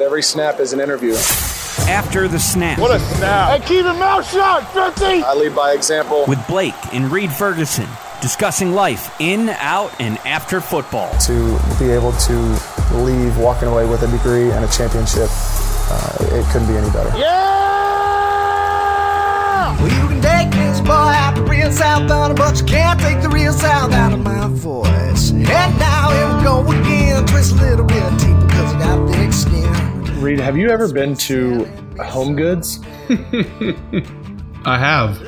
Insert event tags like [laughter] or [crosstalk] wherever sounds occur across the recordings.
Every snap is an interview. After the snap. What a snap. Hey, keep your mouth shut, 50. I lead by example. With Blake and Reid Ferguson discussing life in, out, and after football. To be able to leave walking away with a degree and a championship, uh, it couldn't be any better. Yeah! Well, you can take this boy out the real South Thunder, but you can't take the real South out of my voice. And now here we go again, twist a little bit deeper because I got thick skin. Reid, have you ever been to Home Goods? [laughs] I have.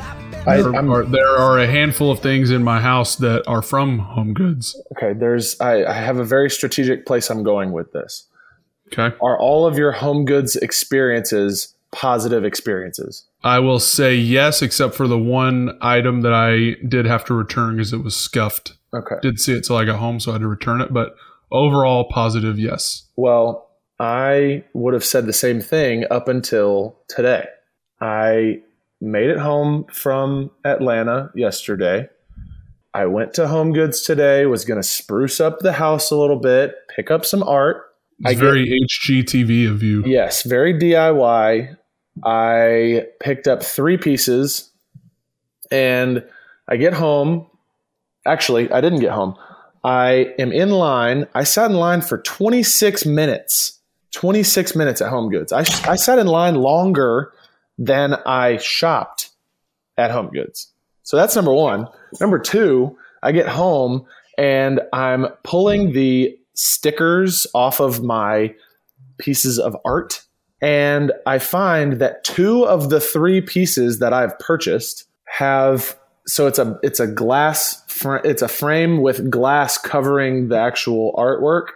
I, There are, there are a handful of things in my house that are from Home Goods. okay, there's. I, I have a very strategic place I'm going with this. Okay. Are all of your Home Goods experiences positive experiences? I will say yes, except for the one item that I did have to return because it was scuffed. Okay. Did see it till I got home, so I had to return it. But overall, positive yes. Well, I would have said the same thing up until today. I made it home from Atlanta yesterday. I went to Home Goods today, was going to spruce up the house a little bit, pick up some art. It's I get- very HGTV of you. Yes, very DIY. I picked up three pieces and I get home. Actually, I didn't get home. I am in line. I sat in line for 26 minutes. 26 minutes at Home Goods. I, I sat in line longer than I shopped at Home Goods. So that's number one. Number two, I get home and I'm pulling the stickers off of my pieces of art. And I find that two of the three pieces that I've purchased have so it's a it's a glass fr- it's a frame with glass covering the actual artwork.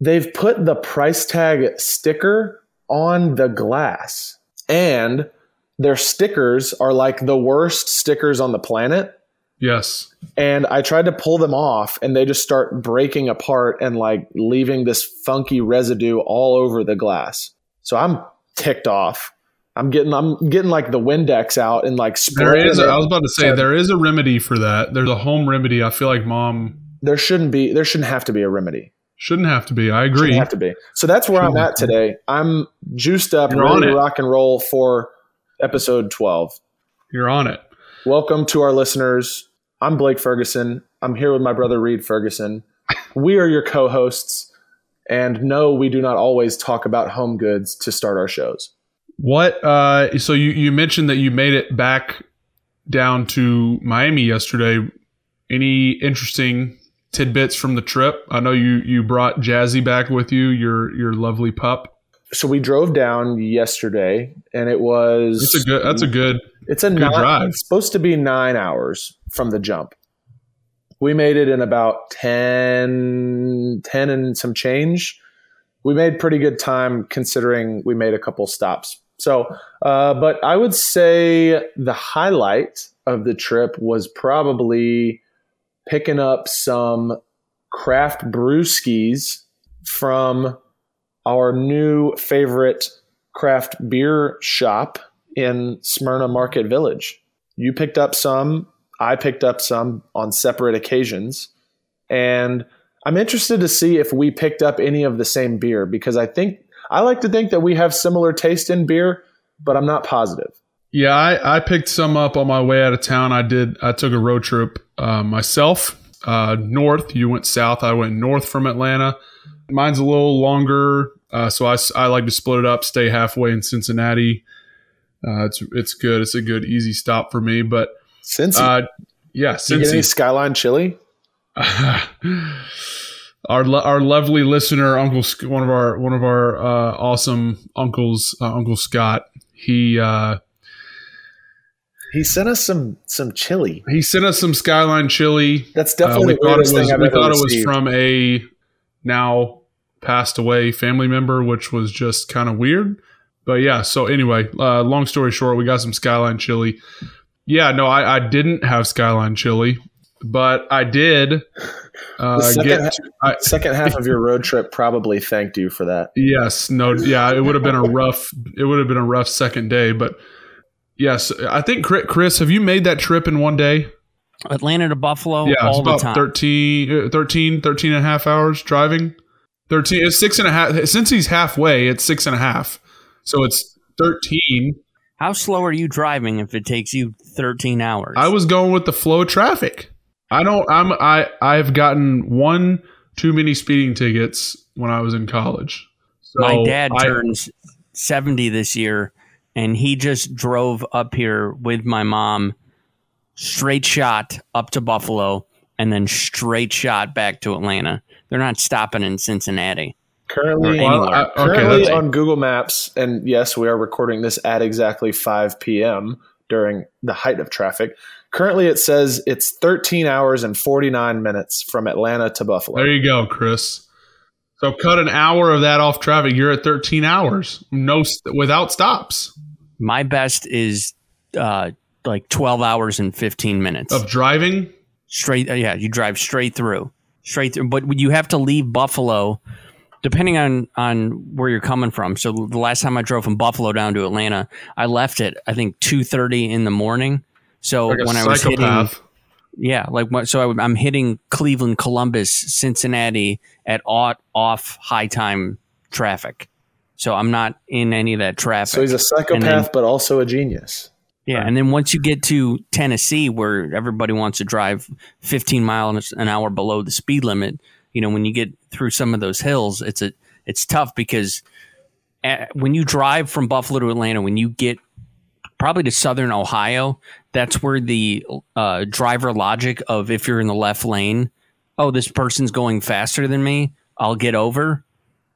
They've put the price tag sticker on the glass, and their stickers are like the worst stickers on the planet Yes. and I tried to pull them off and they just start breaking apart and like leaving this funky residue all over the glass. So I'm ticked off. I'm getting I'm getting like the Windex out and like There is. it. I was about to say So- there is a remedy for that. There's a home remedy. I feel like mom there shouldn't be there shouldn't have to be a remedy. Shouldn't have to be. I Shouldn't agree. have to be. So that's where I'm Shouldn't at today. I'm juiced up, You're on ready to rock and roll for episode 12. You're on it. Welcome to our listeners. I'm Blake Ferguson. I'm here with my brother Reid Ferguson. We are your co hosts. And no, we do not always talk about home goods to start our shows. What? Uh, so you you mentioned that you made it back down to Miami yesterday. Any interesting tidbits from the trip? I know you you brought Jazzy back with you, your your lovely pup. So we drove down yesterday and it was It's a good. That's a good. it's a good nine, drive. it's supposed to be nine hours from the jump. We made it in about 10, 10 and some change. We made pretty good time considering we made a couple stops. So, uh, but I would say the highlight of the trip was probably picking up some craft brewskis from our new favorite craft beer shop in Smyrna Market Village. You picked up some, I picked up some on separate occasions. And I'm interested to see if we picked up any of the same beer because I think I like to think that we have similar taste in beer, but I'm not positive. Yeah, I, I picked some up on my way out of town. I did. I took a road trip uh, myself uh, north. You went south. I went north from Atlanta. Mine's a little longer, uh, so I like to split it up. Stay halfway in Cincinnati. Uh, it's it's good. It's a good easy stop for me. But Since uh, yeah, you get any Cincy. Skyline chili, [laughs] our our lovely listener, Uncle one of our one of our uh, awesome uncles, uh, Uncle Scott. He uh, he sent us some some chili. he sent us some Skyline chili. That's Uh, definitely we the thought it was thing I've we thought it was received. from a now passed away family member, which was just kind of weird. But yeah, so anyway, uh, long story short, we got some Skyline chili. Yeah, no, I, I didn't have Skyline chili, but I did [laughs] uh, second, get. To, I, second half of your [laughs] road trip probably thanked you for that. yes, no, yeah, it would have been a rough. It would have been a rough second day, but yes, I think Chri- Chris, have you made that trip in one day? Atlanta to Buffalo yeah, it's all the time. 13, uh, 13, 13 and a half hours driving. 13. It's six and a half. Since he's halfway, it's six and a half. So it's 13. How slow are you driving if it takes you 13 hours? I was going with the flow of traffic. I don't. I'm. I. I've gotten one too many speeding tickets when I was in college. So My dad I- turns 70 this year, and he just drove up here with my mom, straight shot up to Buffalo, and then straight shot back to Atlanta. They're not stopping in Cincinnati. Currently, Or anywhere. Uh, I- currently that's- on Google Maps, and yes, we are recording this at exactly 5 p.m. during the height of traffic. Currently, it says it's 13 hours and 49 minutes from Atlanta to Buffalo. There you go, Chris. So cut an hour of that off traffic. You're at 13 hours, no without stops My best is uh, like 12 hours and 15 minutes. of driving. straight uh, yeah you drive straight through. Straight through but you have to leave buffalo depending on on where you're coming from. So the last time i drove from buffalo down to atlanta i left at i think 2.30 in the morning. So Like when i was hitting yeah like so I, i'm hitting cleveland columbus cincinnati at off high time traffic so i'm not in any of that traffic So he's a psychopath, then- but also a genius. yeah, and then once you get to Tennessee, where everybody wants to drive 15 miles an hour below the speed limit, you know, when you get through some of those hills, it's a it's tough because uh when you drive from Buffalo to Atlanta, when you get probably to Southern Ohio, that's where the uh, driver logic of if you're in the left lane, oh, this person's going faster than me, I'll get over.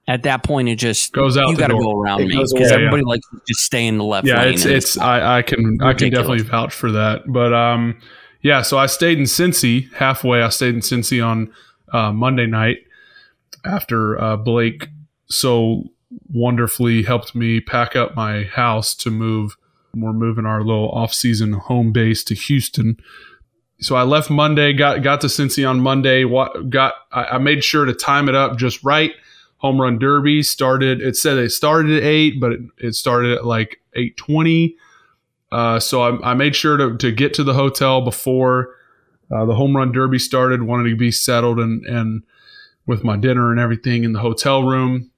At that point, it just Goes out You got to go around It me goes because away. everybody likes to just stay in the left Yeah, lane. it's and it's I, I can I can definitely vouch for that. But um, yeah. So I stayed in Cincy halfway. I stayed in Cincy on uh, Monday night after uh, Blake so wonderfully helped me pack up my house to move. We're moving our little off-season home base to Houston. So I left Monday, got got to Cincy on Monday. What got I, I made sure to time it up just right. Home run derby started. It said it started at eight, but it, started at like eight twenty. Uh, so I, I made sure to, to get to the hotel before uh, the home run derby started. Wanted to be settled and and with my dinner and everything in the hotel room.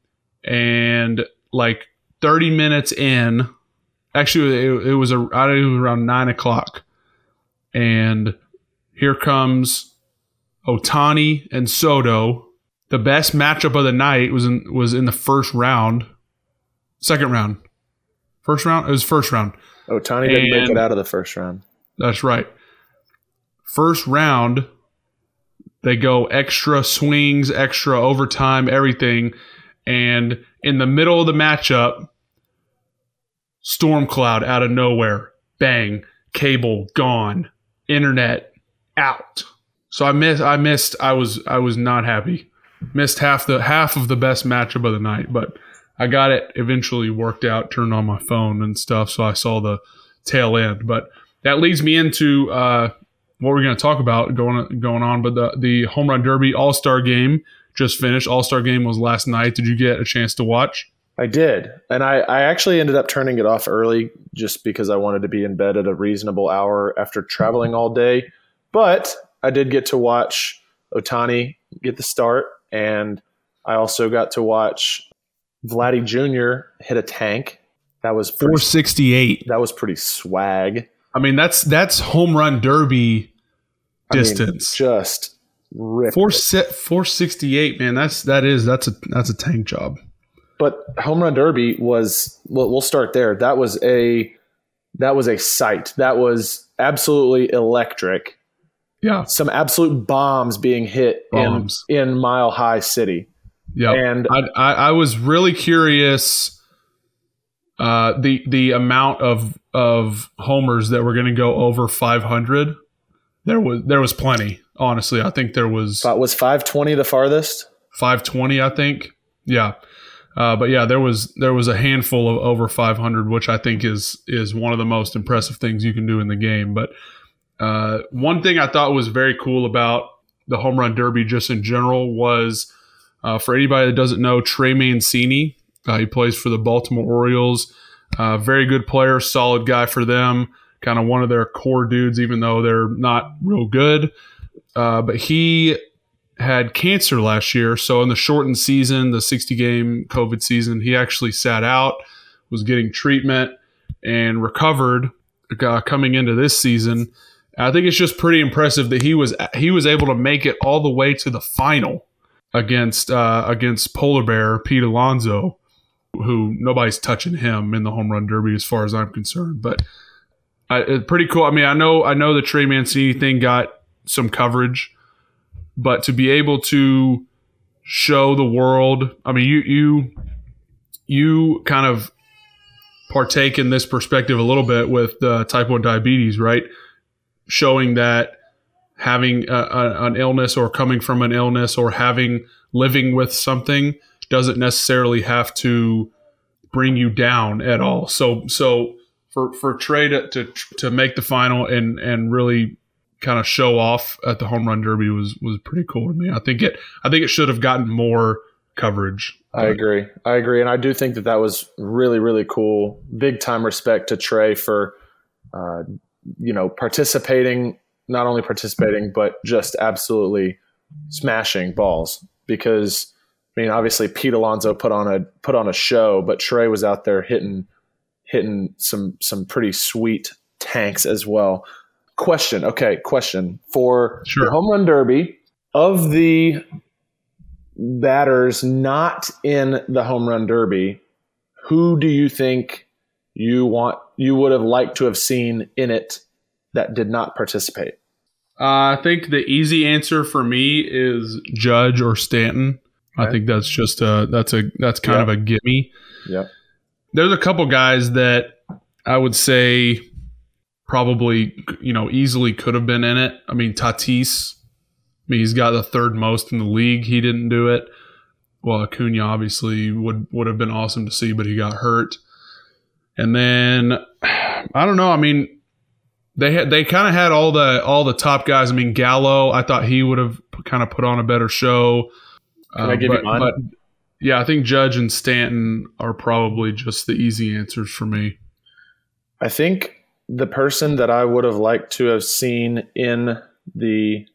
And like thirty minutes in, actually it, it was a, I don't know, around nine o'clock, and here comes Ohtani and Soto. The best matchup of the night was in was in the first round, second round, first round. It was first round. Oh, Ohtani didn't make it out of the first round. That's right. First round, they go extra swings, extra overtime, everything. And in the middle of the matchup, storm cloud out of nowhere. Bang. Cable gone. Internet out. So I missed I missed I was I was not happy. Missed half the half of the best matchup of the night, but I got it eventually worked out, turned on my phone and stuff, so I saw the tail end. But that leads me into uh, what we're going to talk about going going on. But the the home run derby All Star game just finished. All Star game was last night. Did you get a chance to watch? I did. And I, I actually ended up turning it off early just because I wanted to be in bed at a reasonable hour after traveling all day. But I did get to watch Ohtani get the start. And I also got to watch Vladdy Jr. hit a tank. That was Four pretty, sixty eight. that was pretty swag. I mean that's that's home run derby I mean, distance. just ripped. Four set four sixty eight. Man, that's that is that's a that's a tank job. But home run derby was well, we'll start there. That was a that was a sight. That was absolutely electric. Yeah, Some absolute bombs being hit Bombs. in in Mile High City. yeah. And I, I I was really curious. Uh, the the amount of of homers that were going to go over 500 there was there was plenty honestly i think there was was 520 the farthest. 520 i think yeah uh, but yeah there was there was a handful of over 500 which i think is is one of the most impressive things you can do in the game but uh, one thing i thought was very cool about the home run derby just in general was uh, for anybody that doesn't know trey mancini uh, he plays for the baltimore orioles uh, very good player solid guy for them kind of one of their core dudes even though they're not real good uh, but he had cancer last year. So in the shortened season, the 60 game COVID season, he actually sat out, was getting treatment, and recovered uh, coming into this season. I think it's just pretty impressive that he was he was able to make it all the way to the final against uh, against Polar Bear Pete Alonso, who nobody's touching him in the home run derby as far as I'm concerned. But I, pretty cool. I mean, I know I know the Trey Mancini thing got some coverage, but to be able to show the world, I mean, you you you kind of partake in this perspective a little bit with uh, type 1 diabetes, right? Showing that having a, a, an illness or coming from an illness or having living with something doesn't necessarily have to bring you down at all. So, so for, for Trey to, to, to make the final and, and really kind of show off at the home run derby was, was pretty cool to me. I think it, I think it should have gotten more coverage. I agree. I agree. And I do think that that was really, really cool. Big time respect to Trey for, uh, you know, participating, not only participating, but just absolutely smashing balls because I mean, obviously Pete Alonso put on a, put on a show, but Trey was out there hitting, hitting some, some pretty sweet tanks as well. Question. Okay. Question for Sure. the home run derby of the batters not in the home run derby, who do you think you want you would have liked to have seen in it that did not participate? Uh, I think the easy answer for me is Judge or Stanton. I think that's just a that's a that's kind Yeah. of a gimme. Yep. There's a couple guys that I would say probably you know easily could have been in it. I mean Tatis. I mean he's got the third most in the league. He didn't do it. Well, Acuna obviously would would have been awesome to see, but he got hurt. And then I don't know. I mean, they had they kind of had all the all the top guys. I mean, Gallo, I thought he would have kind of put on a better show. Uh, Can I give but, you mine? but yeah, I think Judge and Stanton are probably just the easy answers for me. I think the person that I would have liked to have seen in the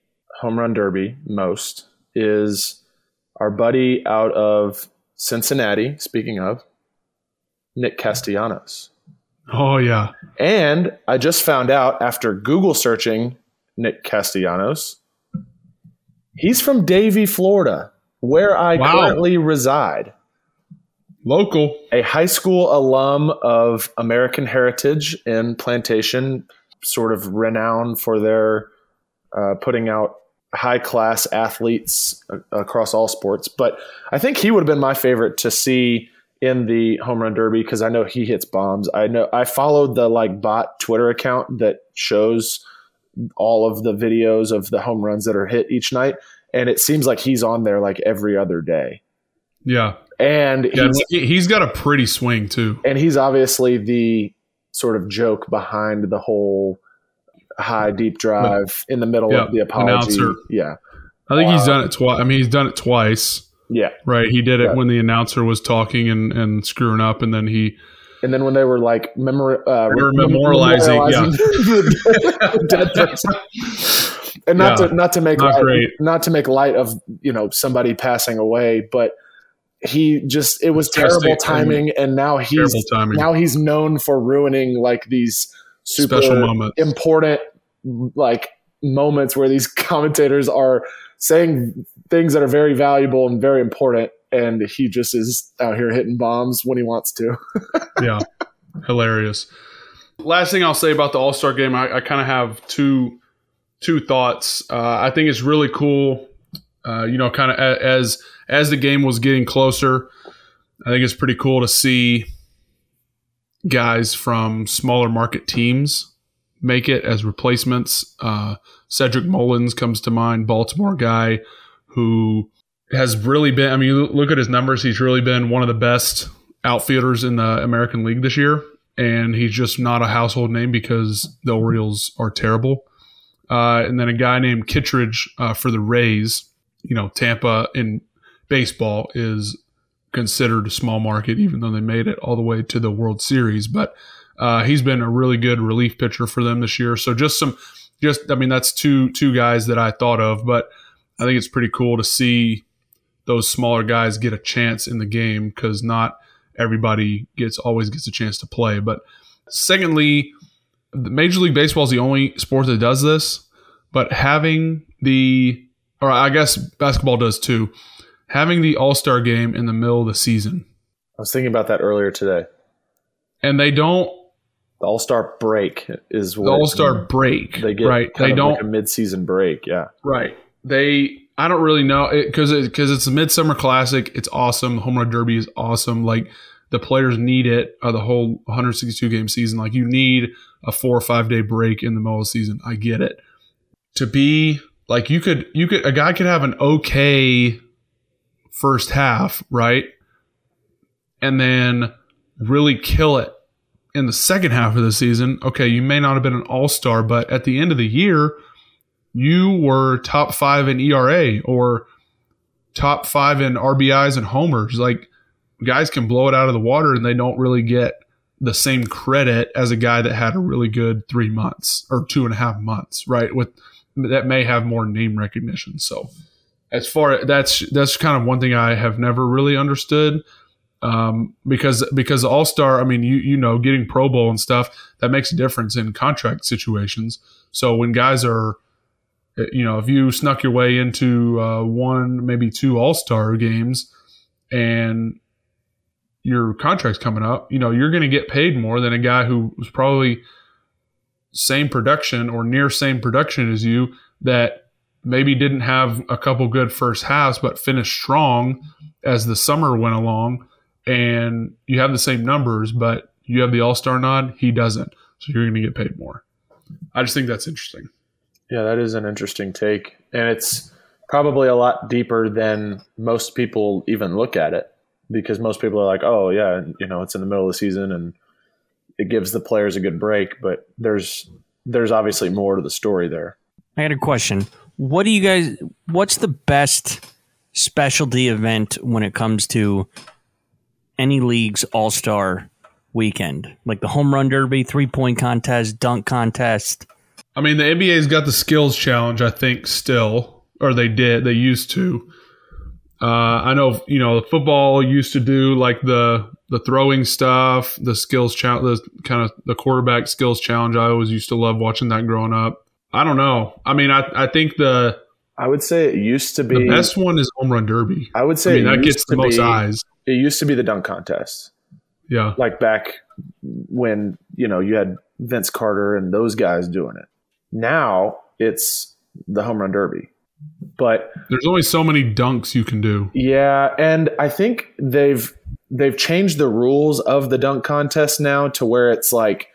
home run derby most is our buddy out of Cincinnati, speaking of Nick Castellanos. Oh yeah, And I just found out after Google searching Nick Castellanos, he's from Davie, Florida, where I Wow. currently reside. local. A high school alum of American Heritage in Plantation, sort of renowned for their uh, putting out high class athletes a- across all sports. But I think he would have been my favorite to see in the home run derby because I know he hits bombs. I know I followed the like bot Twitter account that shows all of the videos of the home runs that are hit each night, and it seems like he's on there like every other day. Yeah, And yeah. he's, he- He's got a pretty swing too. and he's obviously the sort of joke behind the whole high deep drive in the middle Yeah, of the apology. announcer. Yeah, I think he's uh, done it twice. I mean, he's done it twice. Yeah. Right, he did it Yeah. when the announcer was talking and, and screwing up, and then he And then when they were like memor- uh, They were memorializing, [laughs] the dead person. And not Yeah. to not to make Not light, great. not to make light of you know somebody passing away, but he just it was terrible timing, and now he's timing. now he's known for ruining like these super Special moments. important like moments where these [laughs] commentators are saying things that are very valuable and very important and he just is out here hitting bombs when he wants to [laughs] yeah, hilarious. Last thing I'll say about the All Star game, I, I kind of have two two thoughts. Uh, I think it's really cool. Uh, you know, kind of as as the game was getting closer, I think it's pretty cool to see guys from smaller market teams make it as replacements. Uh, Cedric Mullins comes to mind, Baltimore guy who has really been. I mean, look at his numbers; he's really been one of the best outfielders in the American League this year, and he's just not a household name because the Orioles are terrible. Uh, and then a guy named Kittredge uh, for the Rays. You know, Tampa in baseball is considered a small market, even though they made it all the way to the World Series. But uh, he's been a really good relief pitcher for them this year. So just some, just I mean, that's two two guys that I thought of. But I think it's pretty cool to see those smaller guys get a chance in the game because not everybody gets always gets a chance to play. But secondly, Major League Baseball is the only sport that does this, but having the or I guess basketball does too, having the All Star game in the middle of the season. I was thinking about that earlier today. And they don't the All Star break is the All Star break. They get right. They don't like a mid season break. Yeah. Right. They. I don't really know because it, because it, it's a midsummer classic. It's awesome. The Home run derby is awesome. Like the players need it. Uh, the whole 162 game season. Like you need a four or five day break in the middle of the season. I get it. To be like you could you could a guy could have an okay first half, right? And then really kill it in the second half of the season, okay, you may not have been an all star, but at the end of the year, you were top five in ERA or top five in RBIs and homers. Like guys can blow it out of the water and they don't really get the same credit as a guy that had a really good three months or two and a half months, right? With that may have more name recognition. So as far that's that's kind of one thing I have never really understood um, because because All Star, I mean, you you know, getting Pro Bowl and stuff that makes a difference in contract situations. So when guys are, you know, if you snuck your way into uh, one maybe two All Star games, and your contract's coming up, you know, you're going to get paid more than a guy who was probably same production or near same production as you that maybe didn't have a couple good first halves but finished strong as the summer went along and you have the same numbers, but you have the All Star nod. He doesn't, so you're going to get paid more. I just think that's interesting. Yeah, that is an interesting take, and it's probably a lot deeper than most people even look at it because most people are like, "Oh, yeah, you know, it's in the middle of the season and it gives the players a good break," but there's there's obviously more to the story there. I had a question. What do you guys? What's the best specialty event when it comes to any league's All Star weekend, like the home run derby, three point contest, dunk contest. I mean, the NBA's got the skills challenge, I think, still, or they did, they used to. Uh, I know, you know, the football used to do like the the throwing stuff, the skills challenge, the kind of the quarterback skills challenge. I always used to love watching that growing up. I don't know. I mean, I I think the I would say it used to be the best one is home run derby. I would say I mean, that gets the most be, eyes. It used to be the dunk contest. Yeah. Like back when, you know, you had Vince Carter and those guys doing it. Now it's the home run derby. But there's only so many dunks you can do. Yeah, and I think they've they've changed the rules of the dunk contest now to where it's like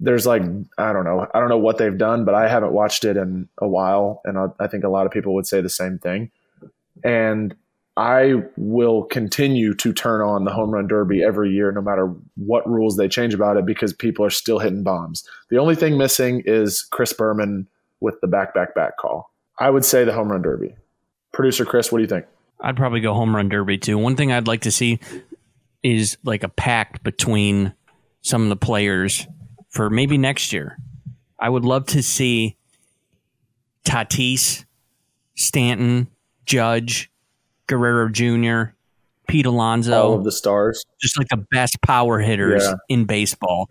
there's like I don't know I don't know what they've done, but I haven't watched it in a while, and I, I think a lot of people would say the same thing. And I will continue to turn on the home run derby every year, no matter what rules they change about it, because people are still hitting bombs. The only thing missing is Chris Berman with the back, back, back call. I would say the home run derby. Producer Chris, what do you think? I'd probably go home run derby too. One thing I'd like to see is like a pact between some of the players for maybe next year. I would love to see Tatis, Stanton, Judge, Guerrero Jr., Pete Alonso, all of the stars, just like the best power hitters Yeah. in baseball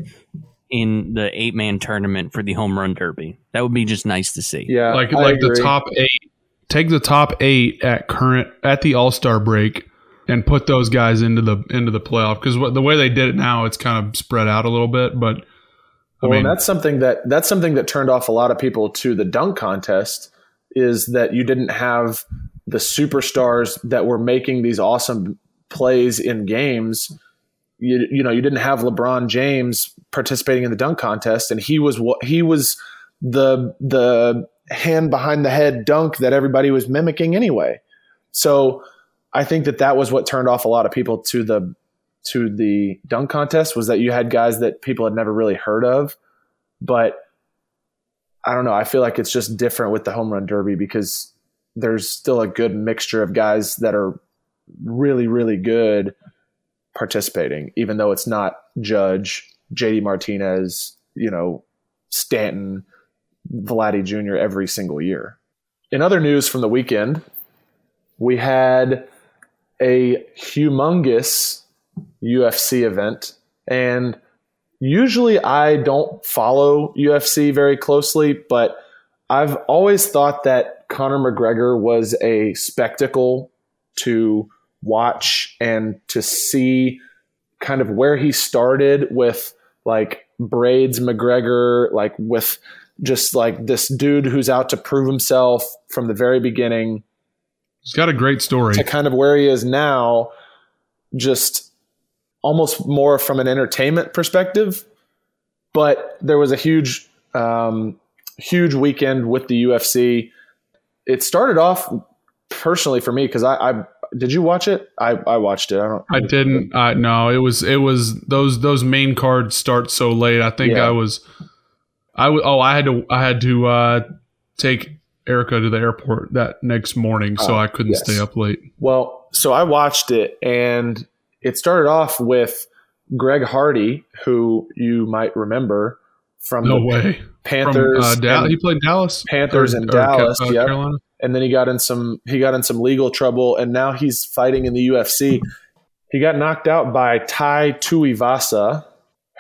in the eight man tournament for the home run derby. That would be just nice to see. Yeah, like I like the top eight. Take the top eight at current at the All Star break and put those guys into the into the playoff because the way they did it now, it's kind of spread out a little bit. But I well, mean, and that's something that that's something that turned off a lot of people to the dunk contest is that you didn't have the superstars that were making these awesome plays in games. You, you know, you didn't have LeBron James participating in the dunk contest, and he was what he was the the hand behind the head dunk that everybody was mimicking anyway. So I think that that was what turned off a lot of people to the to the dunk contest was that you had guys that people had never really heard of, but I don't know. I feel like it's just different with the home run derby because there's still a good mixture of guys that are really really good participating, even though it's not Judge, JD Martinez, you know, Stanton, Vladdy Jr. every single year. in other news from the weekend, we had a humongous UFC event. And usually I don't follow UFC very closely, but I've always thought that Conor McGregor was a spectacle to watch and to see kind of where he started with like braids McGregor, like with just like this dude who's out to prove himself from the very beginning He's got a great story. to kind of where he is now, just almost more from an entertainment perspective. But there was a huge, um, huge weekend with the UFC. It started off personally for me because I, I did you watch it? I, I watched it. I don't. I didn't. Uh, no, it was it was those those main cards start so late. I think Yeah. I was. I w- oh I had to I had to uh, take Erica to the airport that next morning, so Oh, I couldn't yes. stay up late. Well, so I watched it, and it started off with Greg Hardy, who you might remember from No the way. From Panthers. uh, Dal- and- he played Dallas, Panthers and Dallas, uh, yep. Carolina. and then he got in some he got in some legal trouble and now he's fighting in the UFC. He got knocked out by Tai Tuivasa,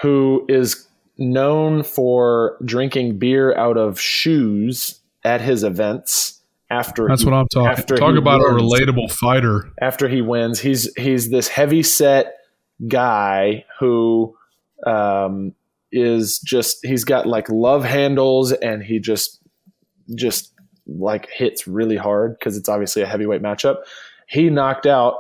who is known for drinking beer out of shoes at his events after That's he, what I'm talking. Talk about a relatable fighter. after he wins. He's he's this heavy set guy who um, is just he's got like love handles and he just just like hits really hard because it's obviously a heavyweight matchup. He knocked out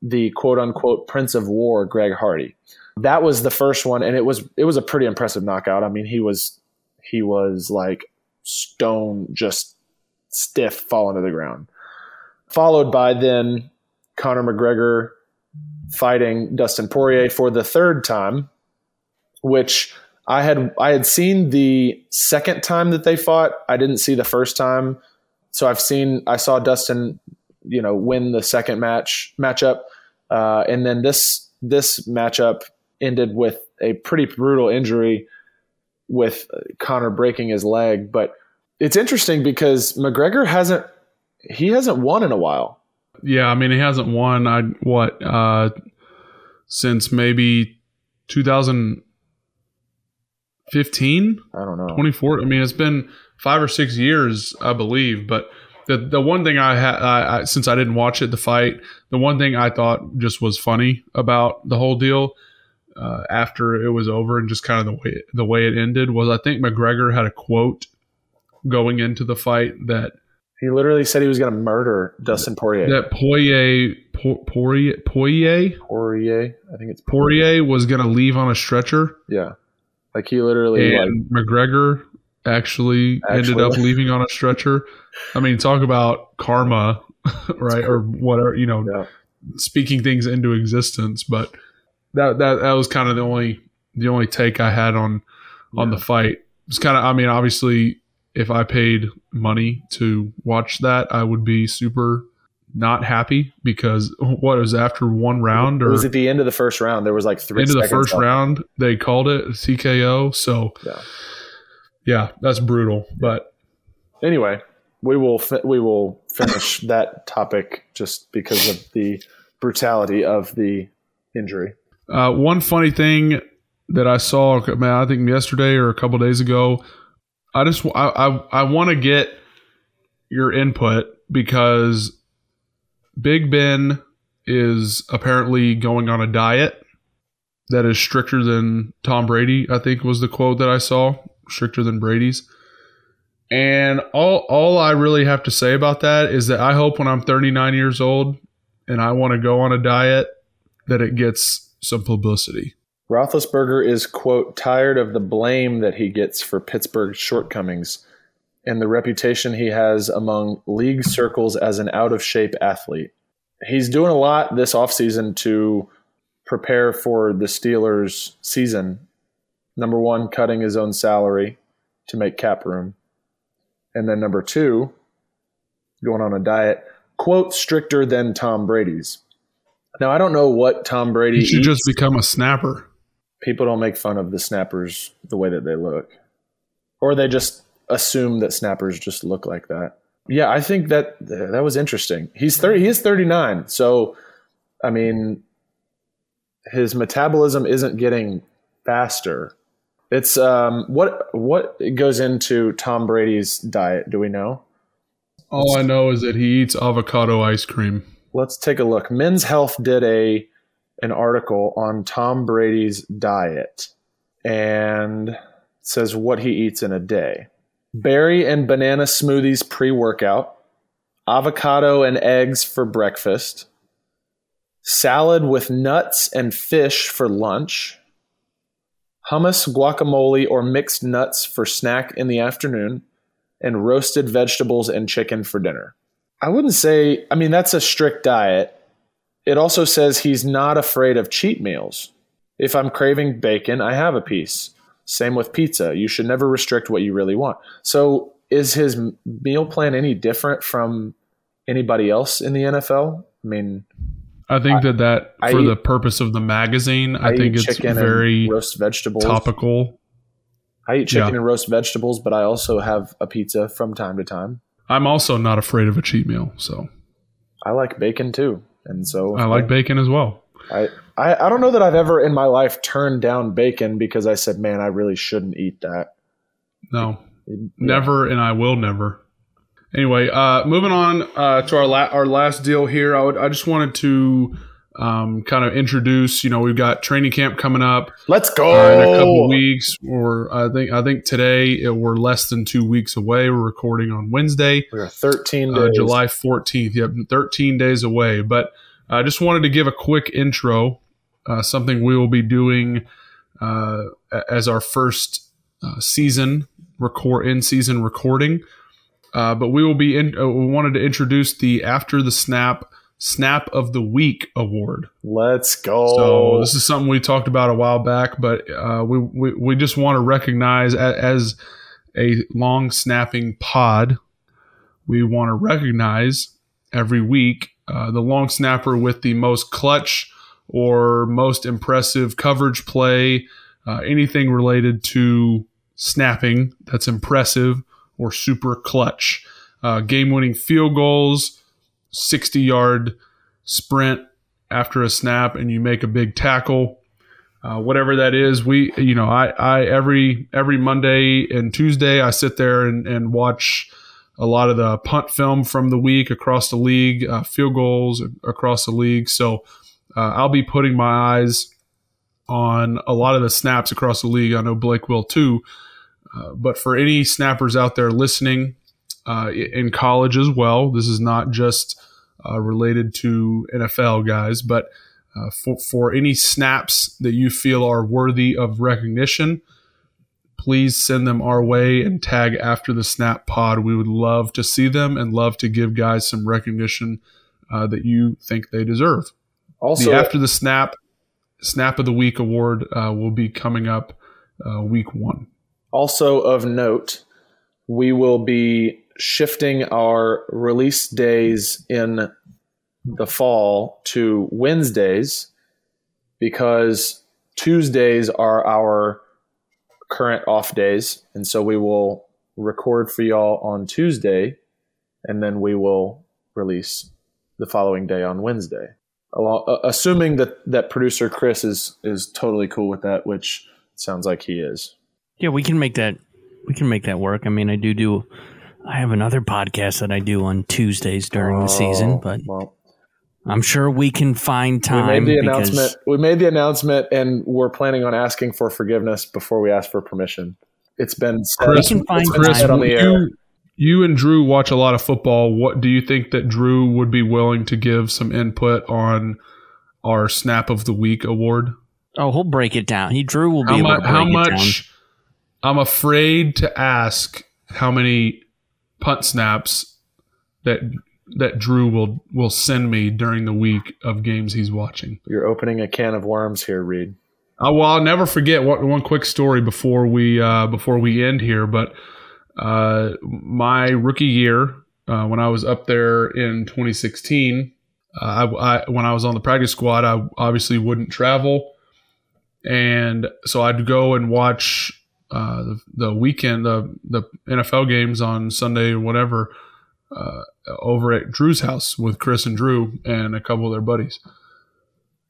the quote unquote Prince of War, Greg Hardy. That was the first one, and it was it was a pretty impressive knockout. I mean, he was he was like stone just stiff falling to the ground. Followed by then Conor McGregor fighting Dustin Poirier for the third time, which I had I had seen the second time that they fought. I didn't see the first time, so I've seen I saw Dustin, you know, win the second match matchup, uh, and then this this matchup ended with a pretty brutal injury with Conor breaking his leg. But it's interesting because McGregor hasn't he hasn't won in a while. Yeah, I mean he hasn't won. I what uh, since maybe 2015. I don't know. 24 i mean it's been five or six years i believe but the the one thing i had since i didn't watch it the fight the one thing i thought just was funny about the whole deal uh, after it was over and just kind of the way the way it ended was i think mcgregor had a quote going into the fight that He literally said he was going to murder Dustin Poirier. that Poirier Po- Poirier Poirier Poirier, I think it's Poirier was going to leave on a stretcher Yeah, like he literally like and McGregor actually, ended up leaving on a stretcher. I mean, talk about karma, [laughs] right, or whatever you know, Yeah. speaking things into existence. But that that that was kind of the only the only take I had on on the fight. It's kind of, I mean, obviously, if I paid money to watch that, I would be super not happy because what it was after one round it or was at the end of the first round. There was like three into the first left. round they called it TKO. So Yeah. yeah, that's brutal. But Anyway, we will fi- we will finish [coughs] that topic just because of the brutality of the injury. uh, one funny thing that I saw, man, I think yesterday or a couple days ago, I just I I, I want to get your input because Big Ben is apparently going on a diet that is stricter than Tom Brady. I think was the quote that I saw, stricter than Brady's. And all all I really have to say about that is that I hope when I'm 39 years old and I want to go on a diet that it gets some publicity. Roethlisberger is quote tired of the blame that he gets for Pittsburgh's shortcomings and the reputation he has among league circles as an out of shape athlete. He's doing a lot this offseason to prepare for the Steelers' season. Number one, cutting his own salary to make cap room. And then number two, going on a diet, quote, stricter than Tom Brady's. Now, I don't know what Tom Brady You should eats just become a snapper. people don't make fun of the snappers the way that they look or they just assume that snappers just look like that yeah, I think that that was interesting. He's thirty. He is thirty nine. So, I mean, his metabolism isn't getting faster. It's um, what what goes into Tom Brady's diet? Do we know? All I know is that he eats avocado ice cream. Let's take a look. Men's Health did a an article on Tom Brady's diet and says what he eats in a day. Berry and banana smoothies pre-workout, avocado and eggs for breakfast, salad with nuts and fish for lunch, hummus, guacamole, or mixed nuts for snack in the afternoon, and roasted vegetables and chicken for dinner. I wouldn't say, I mean, that's a strict diet. It also says he's not afraid of cheat meals. If I'm craving bacon, I have a piece. Same with pizza. You should never restrict what you really want. So, is his meal plan any different from anybody else in the NFL? I mean, I think I, that that I for eat, the purpose of the magazine, I, I think it's very roast vegetables. topical. I eat chicken Yeah. and roast vegetables, but I also have a pizza from time to time. I'm also not afraid of a cheat meal, so I like bacon too, and so I like bacon as well. I, I I don't know that I've ever in my life turned down bacon because I said, "Man, I really shouldn't eat that." No, never, and I will never. Anyway, uh, moving on uh, to our la- our last deal here. I would I just wanted to um, kind of introduce. You know, we've got training camp coming up Let's go. uh, in a couple weeks. Or I think I think today it, we're less than two weeks away. We're recording on Wednesday. We are 13 uh. July 14th. Yep, 13 days away. But I just wanted to give a quick intro, uh, something we will be doing uh, as our first uh, season record in season recording. Uh, but we will be in. Uh, we wanted to introduce the after the snap snap of the week award. Let's go. So this is something we talked about a while back, but uh, we, we we just want to recognize a, as a long snapping pod. We want to recognize every week uh, the long snapper with the most clutch or most impressive coverage play, uh, anything related to snapping that's impressive or super clutch. Uh, game winning field goals, 60 yard sprint after a snap and you make a big tackle, uh, whatever that is. We, you know, I, I every every Monday and Tuesday I sit there and, and watch a lot of the punt film from the week across the league, uh, field goals across the league. So uh, I'll be putting my eyes on a lot of the snaps across the league. I know Blake will too. Uh, but for any snappers out there listening uh, in college as well, this is not just uh, related to NFL guys, but uh, for, for any snaps that you feel are worthy of recognition, please send them our way and tag after the snap pod. We would love to see them and love to give guys some recognition uh, that you think they deserve. Also, the after the snap snap of the week award uh, will be coming up uh, week one. also of note, we will be shifting our release days in the fall to Wednesdays because Tuesdays are our current off days. And so we will record for y'all on Tuesday and then we will release the following day on Wednesday. Along, uh, assuming that, that producer Chris is, is totally cool with that, which sounds like he is. Yeah, we can make that. We can make that work. I mean, I do do. I have another podcast that I do on Tuesdays during the season, Oh, but well, I'm sure we can find time. we made the announcement. We made the announcement, and we're planning on asking for forgiveness before we ask for permission. It's been said, Chris, can find it's been Chris, said on the air. you, you and Drew watch a lot of football. What do you think that Drew would be willing to give some input on our Snap of the Week award? Oh, he'll break it down. He Drew will be How, able mu- to break how it down. much? I'm afraid to ask how many punt snaps that that Drew will will send me during the week of games he's watching. You're opening a can of worms here, Reid. Uh, well, I'll never forget one, one quick story before we uh, before we end here. But uh, my rookie year, uh, when I was up there in 2016, uh, I, I, when I was on the practice squad, I obviously wouldn't travel, and so I'd go and watch uh, the, the weekend, the the NFL games on Sunday or whatever uh, over at Drew's house with Chris and Drew and a couple of their buddies.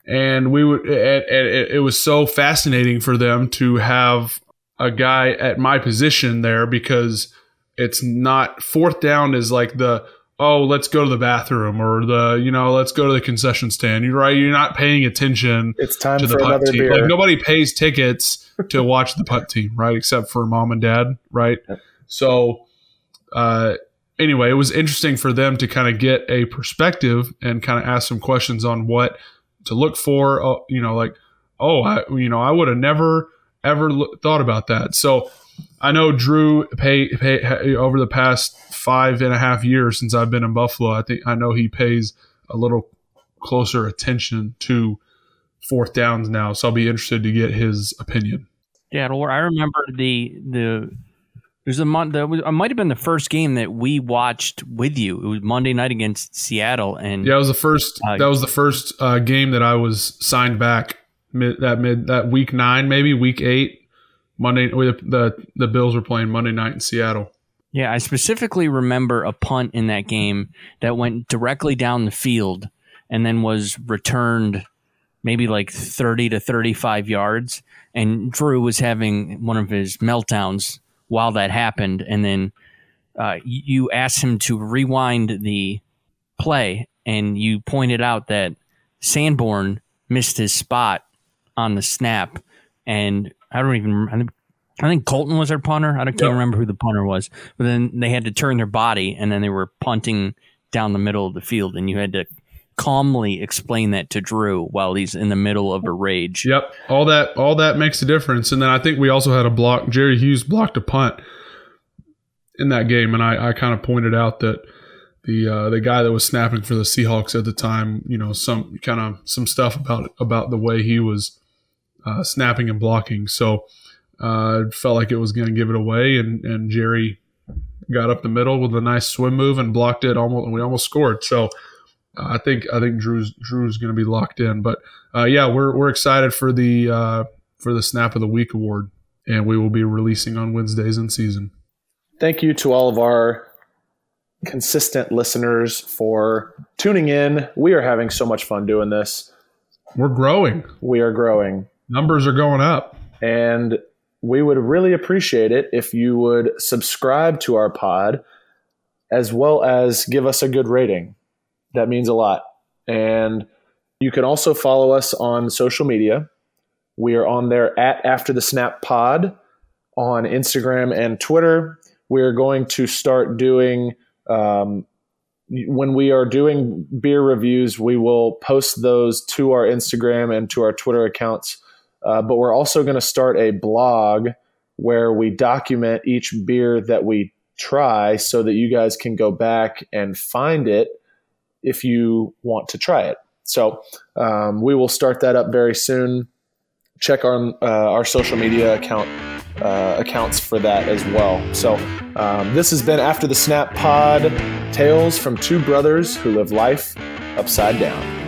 And we would, and, and it, it was so fascinating for them to have a guy at my position there because it's not fourth down is like the oh let's go to the bathroom or the you know let's go to the concession stand. You're right. You're not paying attention It's time to for the punt another team. Beer. like nobody pays tickets to watch the punt team right? Except for mom and dad right? So uh anyway it was interesting for them to kind of get a perspective and kind of ask some questions on what to look for. Uh, you know like oh i you know i would have never ever lo- thought about that so I know Drew pay, pay over the past five and a half years since I've been in Buffalo. I think I know he pays a little closer attention to fourth downs now. So I'll be interested to get his opinion. Yeah, I remember the the there's a month that was it might have been the first game that we watched with you. It was Monday night against Seattle, and Yeah, it was the first. Uh, that was the first uh, game that I was signed back. Mid, that mid that week nine, maybe week eight. Monday, the, the the Bills were playing Monday night in Seattle. Yeah, I specifically remember a punt in that game that went directly down the field and then was returned maybe like 30 to 35 yards. And Drew was having one of his meltdowns while that happened. And then uh, you asked him to rewind the play, and you pointed out that Sanborn missed his spot on the snap. And I don't even. I think- Colton was their punter. I don't, can't Yeah. remember who the punter was. But then they had to turn their body, and then they were punting down the middle of the field, and you had to calmly explain that to Drew while he's in the middle of a rage. Yep, all that all that makes a difference. And then I think we also had a block. Jerry Hughes blocked a punt in that game, and I, I kind of pointed out that the uh, the guy that was snapping for the Seahawks at the time, you know, some kind of some stuff about about the way he was uh, snapping and blocking. So uh, felt like it was going to give it away, and and Jerry got up the middle with a nice swim move and blocked it almost, and we almost scored. So. Uh, I think I think Drew's Drew's going to be locked in, but uh, yeah, we're we're excited for the uh, for the Snap of the Week award, and we will be releasing on Wednesdays in season. Thank you to all of our consistent listeners for tuning in. We are having so much fun doing this. We're growing. We are growing. Numbers are going up. And we would really appreciate it if you would subscribe to our pod as well as give us a good rating. That means a lot. And you can also follow us on social media. We are on there at After the Snap Pod on Instagram and Twitter. We're going to start doing, um, when we are doing beer reviews, we will post those to our Instagram and to our Twitter accounts. Uh, but we're also going to start a blog where we document each beer that we try so that you guys can go back and find it if you want to try it. So um, we will start that up very soon. Check our uh, our social media account uh, accounts for that as well. So um, this has been after the snap pod, tales from two brothers who live life upside down.